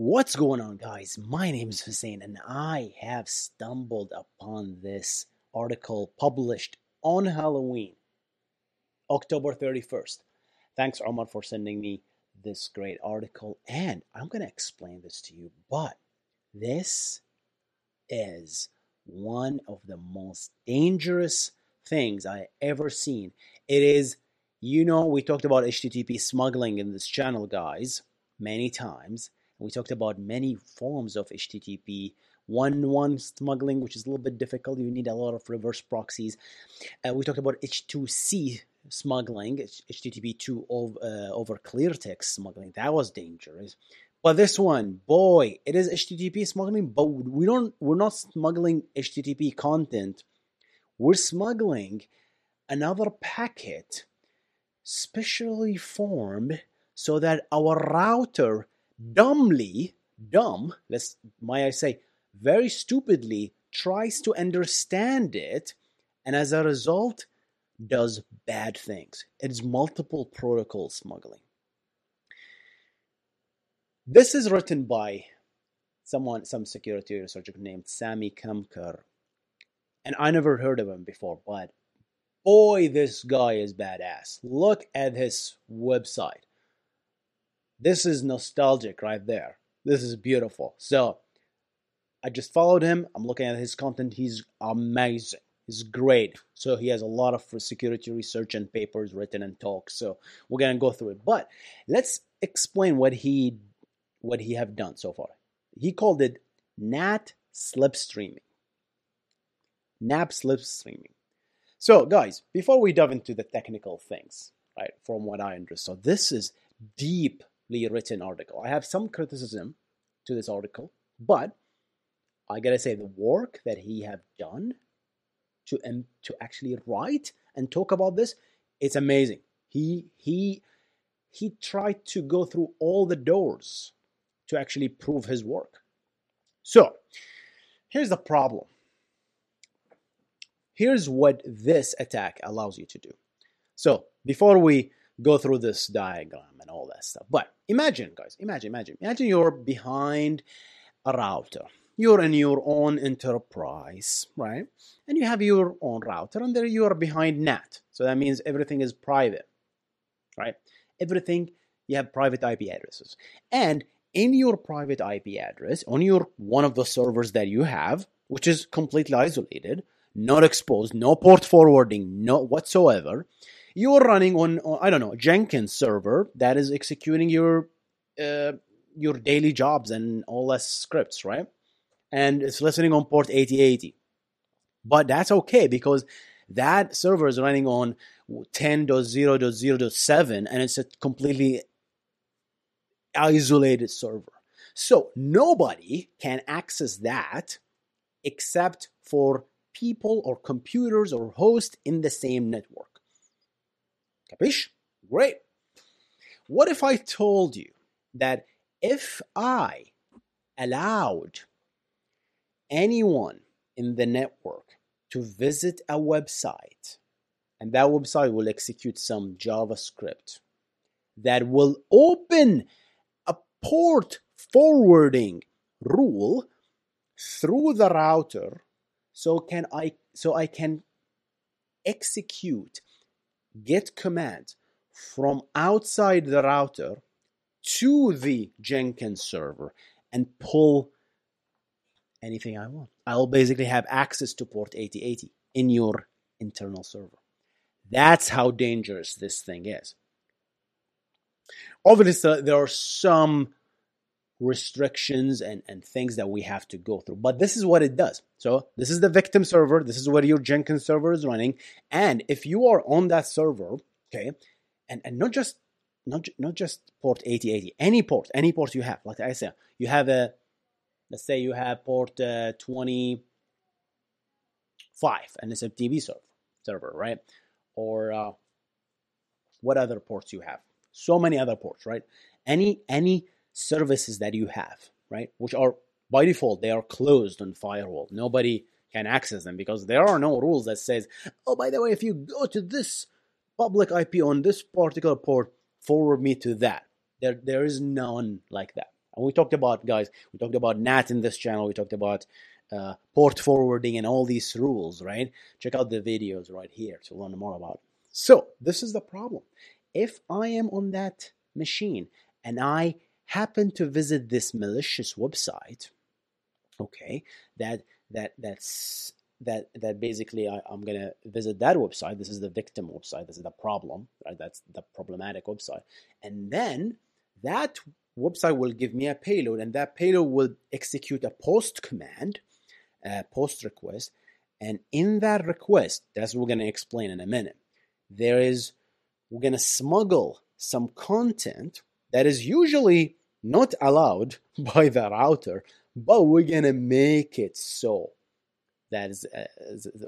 What's going on, guys? My name is Hussein, and I have stumbled upon this article published on Halloween, October 31st. Thanks, Omar, for sending me this great article, and I'm going to explain this to you. But this is one of the most dangerous things I ever seen. It is, you know, we talked about HTTP smuggling in this channel, guys, many times we talked about many forms of HTTP one one smuggling, which is a little bit difficult. You need a lot of reverse proxies. Uh, we talked about H2C smuggling, HTTP two over, uh, over clear text smuggling. That was dangerous. But this one, boy, it is HTTP smuggling, but we don't. We're not smuggling HTTP content. We're smuggling another packet specially formed so that our router dumbly, dumb, let's, might I say, very stupidly tries to understand it and as a result does bad things. It's multiple protocol smuggling. This is written by someone, some security researcher named Samy Kamkar. And I never heard of him before, but boy, this guy is badass. Look at his website. This is nostalgic right there. This is beautiful. So I just followed him. I'm looking at his content. He's amazing. He's great. So he has a lot of security research and papers written and talks. So we're gonna go through it. But let's explain what he what he have done so far. He called it NAT slipstreaming. NAT slipstreaming. So guys, before we dive into the technical things, right, from what I understand, so this is deep written article. I have some criticism to this article, but I gotta say the work that he have done to um, to actually write and talk about this, it's amazing. He he he tried to go through all the doors to actually prove his work. So here's the problem. Here's what this attack allows you to do. So before we go through this diagram and all that stuff. But imagine, guys, imagine, imagine, imagine you're behind a router. You're in your own enterprise, right? And you have your own router, and there you are behind NAT. So that means everything is private, right? Everything you have private IP addresses. And in your private IP address, on your one of the servers that you have, which is completely isolated, not exposed, no port forwarding, no whatsoever, you're running on, on I don't know Jenkins server that is executing your uh, your daily jobs and all that scripts, right? And it's listening on port 8080. But that's okay because that server is running on 10.0.0.7 and it's a completely isolated server. So nobody can access that except for people or computers or hosts in the same network. Capish? Great. What if I told you that if I allowed anyone in the network to visit a website and that website will execute some JavaScript that will open a port forwarding rule through the router so can I so I can execute get command from outside the router to the Jenkins server and pull anything I want. I'll basically have access to port 8080 in your internal server. That's how dangerous this thing is. Obviously, there are some restrictions and, and things that we have to go through, but this is what it does. So, this is the victim server. This is where your Jenkins server is running. And if you are on that server, okay, and, and not just not, not just port 8080, any port, any port you have. Like I said, you have a, let's say you have port uh, 25 and it's a DB server, server right? Or uh, what other ports you have? So many other ports, right? Any any services that you have, right? Which are by default they are closed on firewall. Nobody can access them because there are no rules that says, oh, by the way, if you go to this public IP on this particular port, forward me to that. There, there is none like that. And we talked about, guys, we talked about NAT in this channel. We talked about uh, port forwarding and all these rules, right? Check out the videos right here to learn more about it. So, this is the problem. If I am on that machine and I happen to visit this malicious website, okay, that that that's that that basically I, am gonna visit that website. This is the victim website. This is the problem, right? That's the problematic website. And then that website will give me a payload, and that payload will execute a post command, a post request. And in that request, that's what we're gonna explain in a minute. There is we're gonna smuggle some content that is usually not allowed by the router, but we're gonna make it so. That is uh,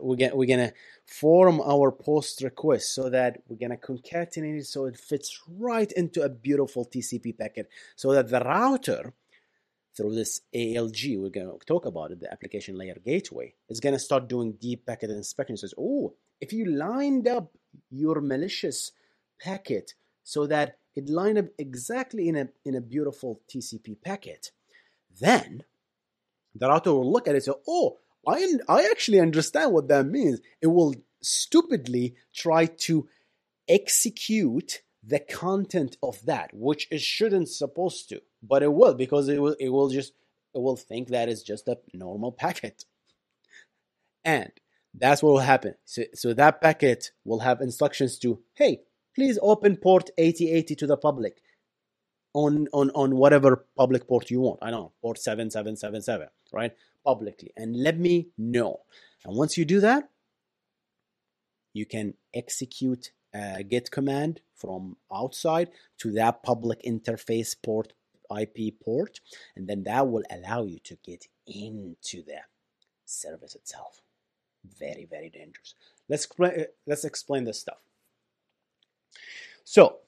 we're gonna we're gonna form our post request so that we're gonna concatenate it so it fits right into a beautiful TCP packet. So that the router through this ALG we're gonna talk about it the application layer gateway is gonna start doing deep packet inspection. Says oh if you lined up your malicious packet so that it lined up exactly in a in a beautiful TCP packet then the router will look at it and say oh I, I actually understand what that means. It will stupidly try to execute the content of that, which it shouldn't supposed to, but it will because it will it will just it will think that it's just a normal packet, and that's what will happen. So, so that packet will have instructions to hey, please open port 8080 to the public on on on whatever public port you want. I don't know port seven seven seven seven, right? publicly and let me know. And once you do that, you can execute a get command from outside to that public interface port IP port, and then that will allow you to get into the service itself. Very, very dangerous. Let's let's explain this stuff. So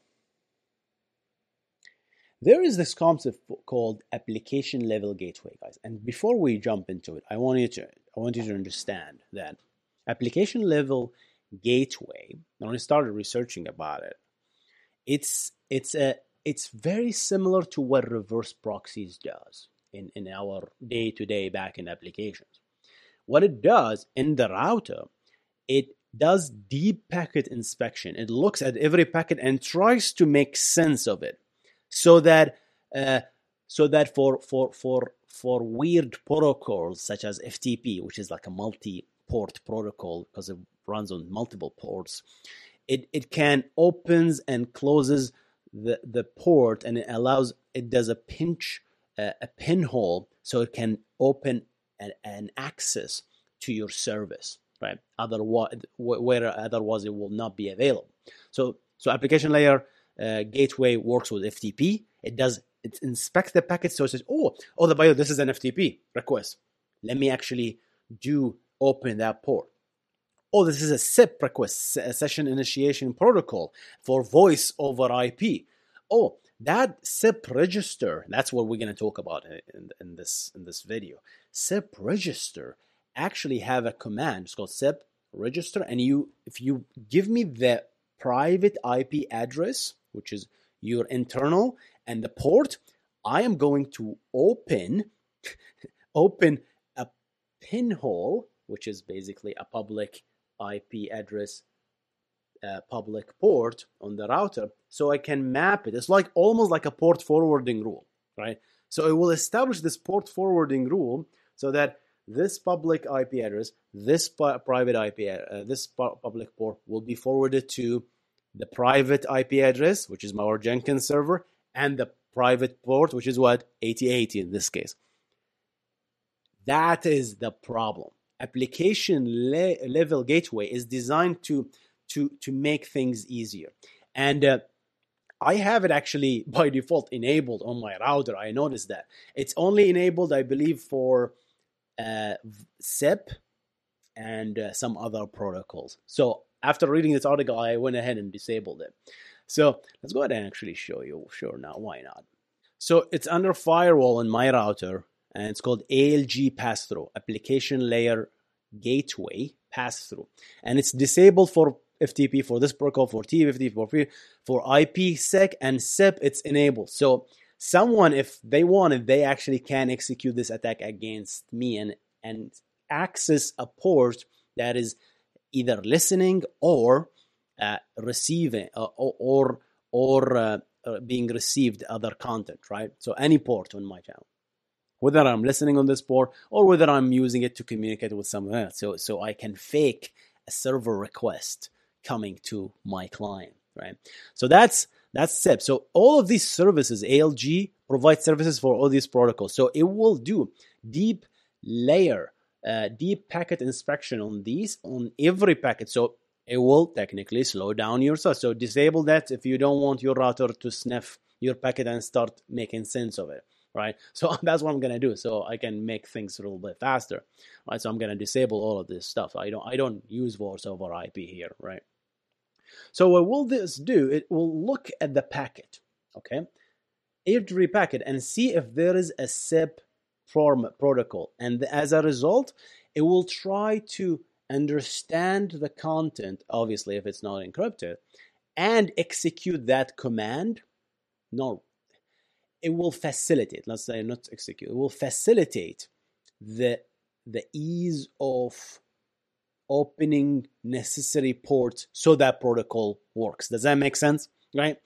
there is this concept called application level gateway, guys. And before we jump into it, I want you to I want you to understand that application level gateway. When I started researching about it, it's it's a it's very similar to what reverse proxies does in, in our day to day backend applications. What it does in the router, it does deep packet inspection. It looks at every packet and tries to make sense of it so that uh, so that for for for for weird protocols such as FTP, which is like a multi-port protocol because it runs on multiple ports, it it can opens and closes the the port and it allows it does a pinch uh, a pinhole so it can open an, an access to your service right otherwise where otherwise it will not be available so so application layer uh, gateway works with FTP. It does it inspects the packet so it says, oh, oh, the bio, this is an FTP request. Let me actually do open that port. Oh, this is a SIP request, a session initiation protocol for voice over IP. Oh, that SIP register, that's what we're going to talk about in, in, this in this video. SIP register actually have a command. It's called SIP register, and you if you give me the private IP address which is your internal and the port, I am going to open open a pinhole, which is basically a public IP address uh, public port on the router so I can map it. It's like almost like a port forwarding rule, right? So it will establish this port forwarding rule so that this public IP address, this private IP, uh, this public port will be forwarded to the private IP address, which is our Jenkins server, and the private port, which is what 8080 in this case. That is the problem. Application le- level gateway is designed to to to make things easier, and uh, I have it actually by default enabled on my router. I noticed that it's only enabled, I believe, for SIP and uh, some other protocols. So after reading this article, I went ahead and disabled it. So let's go ahead and actually show you. Sure, now why not? So it's under firewall in my router, and it's called ALG pass through, application layer gateway pass through, and it's disabled for FTP for this protocol, for TFTP, for for IPsec and SIP, it's enabled. So someone, if they wanted, they actually can execute this attack against me and and access a port that is either listening or uh, receiving uh, or or uh, uh, being received other content, right? So any port on my channel, whether I'm listening on this port or whether I'm using it to communicate with someone else, so so I can fake a server request coming to my client, right? So that's that's SIP. So all of these services, ALG provides services for all these protocols. So it will do deep layer, uh, deep packet inspection on these on every packet. So it will technically slow down your stuff. So disable that if you don't want your router to sniff your packet and start making sense of it right? So that's what I'm gonna do, so I can make things a little bit faster, right? So I'm gonna disable all of this stuff. I don't I don't use voice over IP here, right? So what will this do? It will look at the packet, okay, every packet, and see if there is a SIP form protocol, and as a result, it will try to understand the content, obviously if it's not encrypted, and execute that command. No, it will facilitate. Let's say not execute. It will facilitate the the ease of opening necessary ports so that protocol works. Does that make sense? Right?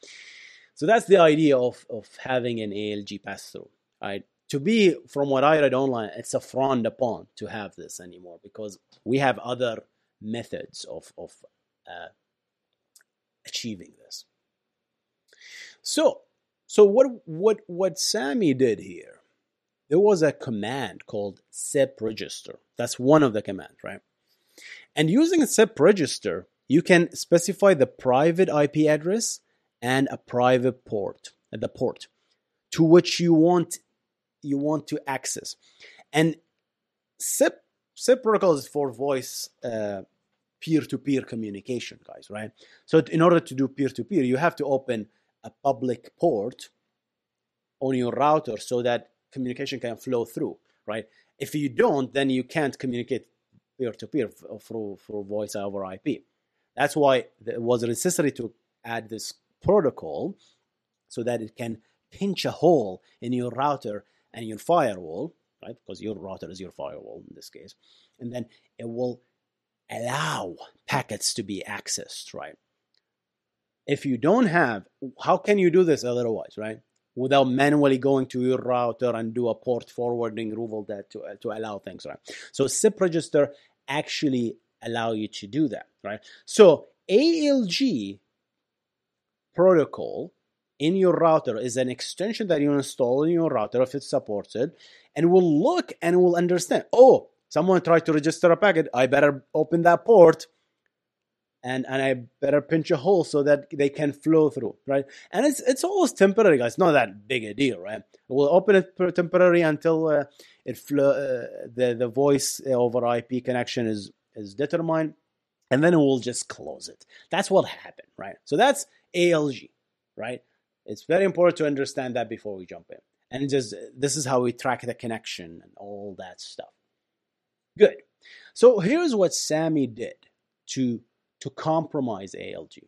So that's the idea of, of having an ALG pass through. Right? To be, from what I read online, it's a frowned upon to have this anymore because we have other methods of, of uh, achieving this. So, so what what what Samy did here? There was a command called SIP register. That's one of the commands, right? And using a SIP register, you can specify the private IP address and a private port, the port to which you want you want to access. And SIP SIP protocol is for voice uh, peer-to-peer communication, guys, right? So in order to do peer-to-peer, you have to open a public port on your router so that communication can flow through, right? If you don't, then you can't communicate peer to peer uh, through through voice over IP. That's why it was necessary to add this protocol so that it can pinch a hole in your router and your firewall, right? Because your router is your firewall in this case, and then it will allow packets to be accessed, right? If you don't have, how can you do this otherwise, right? Without manually going to your router and do a port forwarding rule that to, uh, to allow things, right? So SIP register actually allow you to do that, right? So ALG protocol in your router is an extension that you install in your router if it's supported and will look and will understand oh someone tried to register a packet i better open that port and and i better pinch a hole so that they can flow through right and it's it's always temporary guys it's not that big a deal right we'll open it temporary until uh, it flow uh, the the voice over ip connection is is determined and then we'll just close it that's what happened right so that's alg right it's very important to understand that before we jump in. And just this is how we track the connection and all that stuff. Good. So here's what Samy did to to compromise ALG.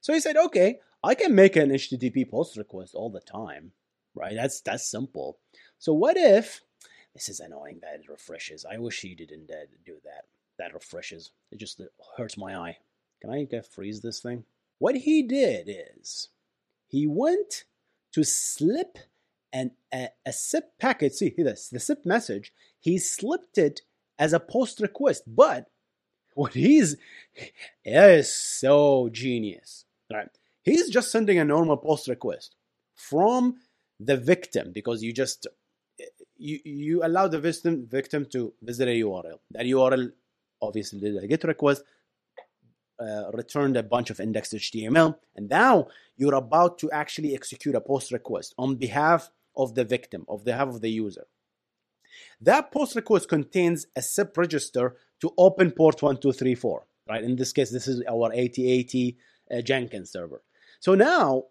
So he said, okay, I can make an HTTP post request all the time, right? That's that's simple. So what if this is annoying that it refreshes? I wish he didn't uh, do that. that refreshes. It just hurts my eye. Can I get freeze this thing? What he did is he went to slip an, a, a SIP packet. See this, the SIP message. He slipped it as a post request, but what he's is so genius, right? He's just sending a normal post request from the victim because you just you you allow the victim victim to visit a URL. That URL obviously did a GET request, uh, returned a bunch of indexed HTML, and now you're about to actually execute a post request on behalf of the victim, of the behalf of the user. That post request contains a SIP register to open port 1234, right? In this case, this is our 8080 uh, Jenkins server. So now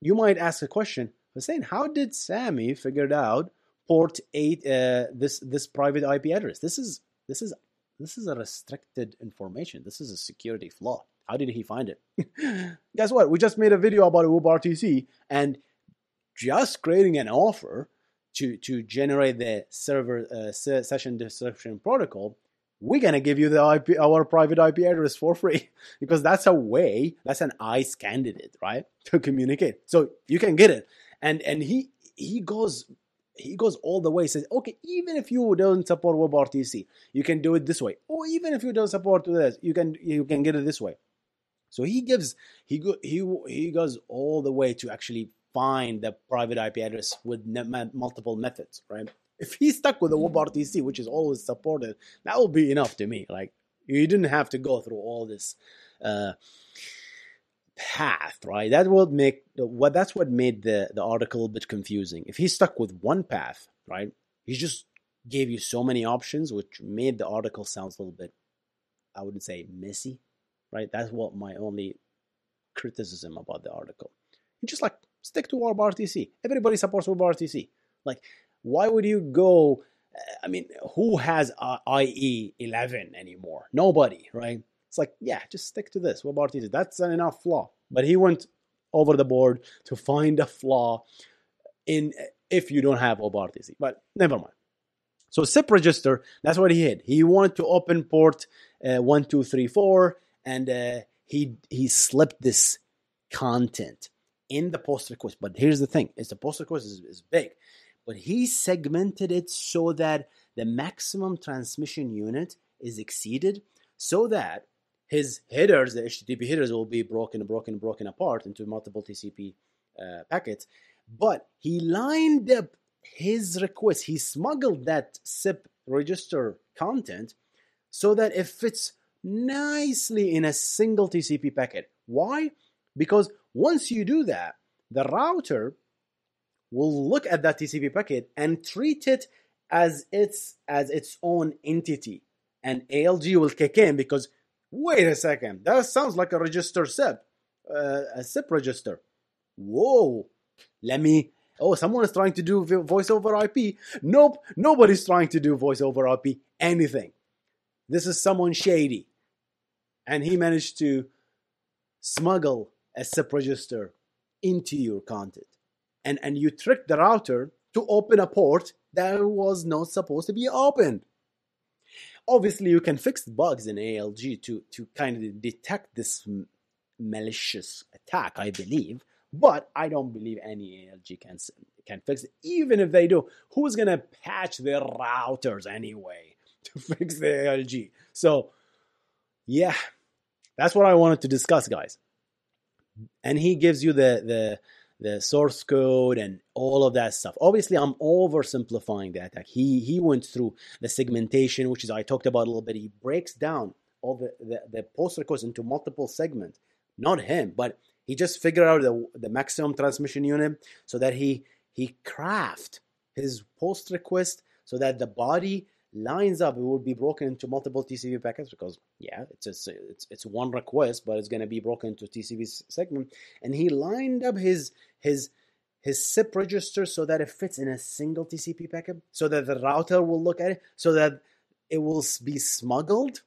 you might ask a question, Hussein, how did Samy figure out port eight uh, this this private IP address? This is this is this is a restricted information. This is a security flaw. How did he find it? Guess what? We just made a video about WebRTC and just creating an offer to to generate the server uh, session description protocol. We're gonna give you the IP, our private IP address for free because that's a way, that's an ICE candidate, right, to communicate. So you can get it, and and he he goes he goes all the way says okay even if you don't support webrtc you can do it this way or even if you don't support this you can you can get it this way so he gives he go, he he goes all the way to actually find the private ip address with multiple methods right if he's stuck with the webrtc which is always supported that will be enough to me like you didn't have to go through all this uh path, right? That will make what that's what made the the article a bit confusing. If he's stuck with one path, right? He just gave you so many options, which made the article sounds a little bit, I wouldn't say messy, right? That's what my only criticism about the article. You just like stick to WebRTC. Everybody supports WebRTC. Like, why would you go? I mean, who has uh, IE 11 anymore? Nobody, right? It's like, yeah, just stick to this. WebRTC, that's an enough flaw. But he went over the board to find a flaw in if you don't have WebRTC. But never mind. So SIP register, that's what he did. He wanted to open port uh, one two three four, and uh, he he slipped this content in the post request. But here's the thing: is the post request is, is big, but he segmented it so that the maximum transmission unit is exceeded, so that his headers, the HTTP headers, will be broken, broken, broken apart into multiple TCP uh, packets. But he lined up his request. He smuggled that SIP register content so that it fits nicely in a single TCP packet. Why? Because once you do that, the router will look at that TCP packet and treat it as its as its own entity, and ALG will kick in because Wait a second, that sounds like a register SIP, uh, a SIP register. Whoa, let me. Oh, someone is trying to do voice over IP. Nope, nobody's trying to do voice over IP anything. This is someone shady. And he managed to smuggle a SIP register into your content. And, and you tricked the router to open a port that was not supposed to be opened obviously you can fix bugs in ALG to to kind of detect this malicious attack, I believe. But I don't believe any ALG can can fix it. Even if they do, who's gonna patch their routers anyway to fix the ALG? So, yeah, that's what I wanted to discuss, guys. And he gives you the the the source code and all of that stuff. Obviously, I'm oversimplifying the attack. He he went through the segmentation, which is I talked about a little bit. He breaks down all the, the, the post requests into multiple segments. Not him, but he just figured out the, the maximum transmission unit so that he he craft his post request so that the body lines up, it will be broken into multiple TCP packets because yeah, it's a, it's it's one request, but it's going to be broken into TCP segment. And he lined up his his his SIP register so that it fits in a single TCP packet, so that the router will look at it, so that it will be smuggled,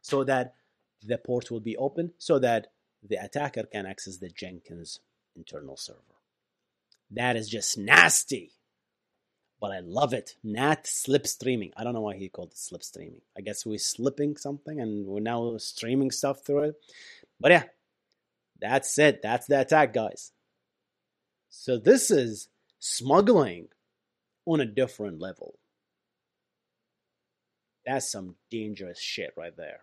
so that the port will be open, so that the attacker can access the Jenkins internal server. That is just nasty. But I love it. NAT slipstreaming. I don't know why he called it slipstreaming. I guess we're slipping something and we're now streaming stuff through it. But yeah, that's it. That's the attack, guys. So this is smuggling on a different level. That's some dangerous shit right there.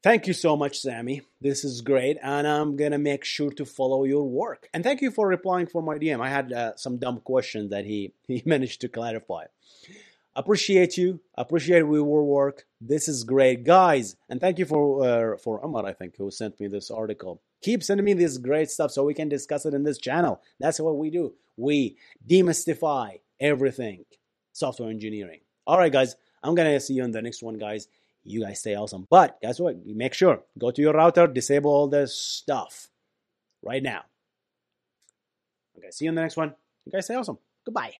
Thank you so much, Samy. This is great, and I'm gonna make sure to follow your work. And thank you for replying for my DM. I had uh, some dumb questions that he he managed to clarify. Appreciate you. Appreciate your work. This is great, guys. And thank you for uh, for Umar, I think, who sent me this article. Keep sending me this great stuff so we can discuss it in this channel. That's what we do. We demystify everything software engineering. All right, guys. I'm gonna see you in the next one, guys. You guys stay awesome. But guess what? Make sure go to your router, disable all this stuff right now. Okay, see you in the next one. You guys stay awesome. Goodbye.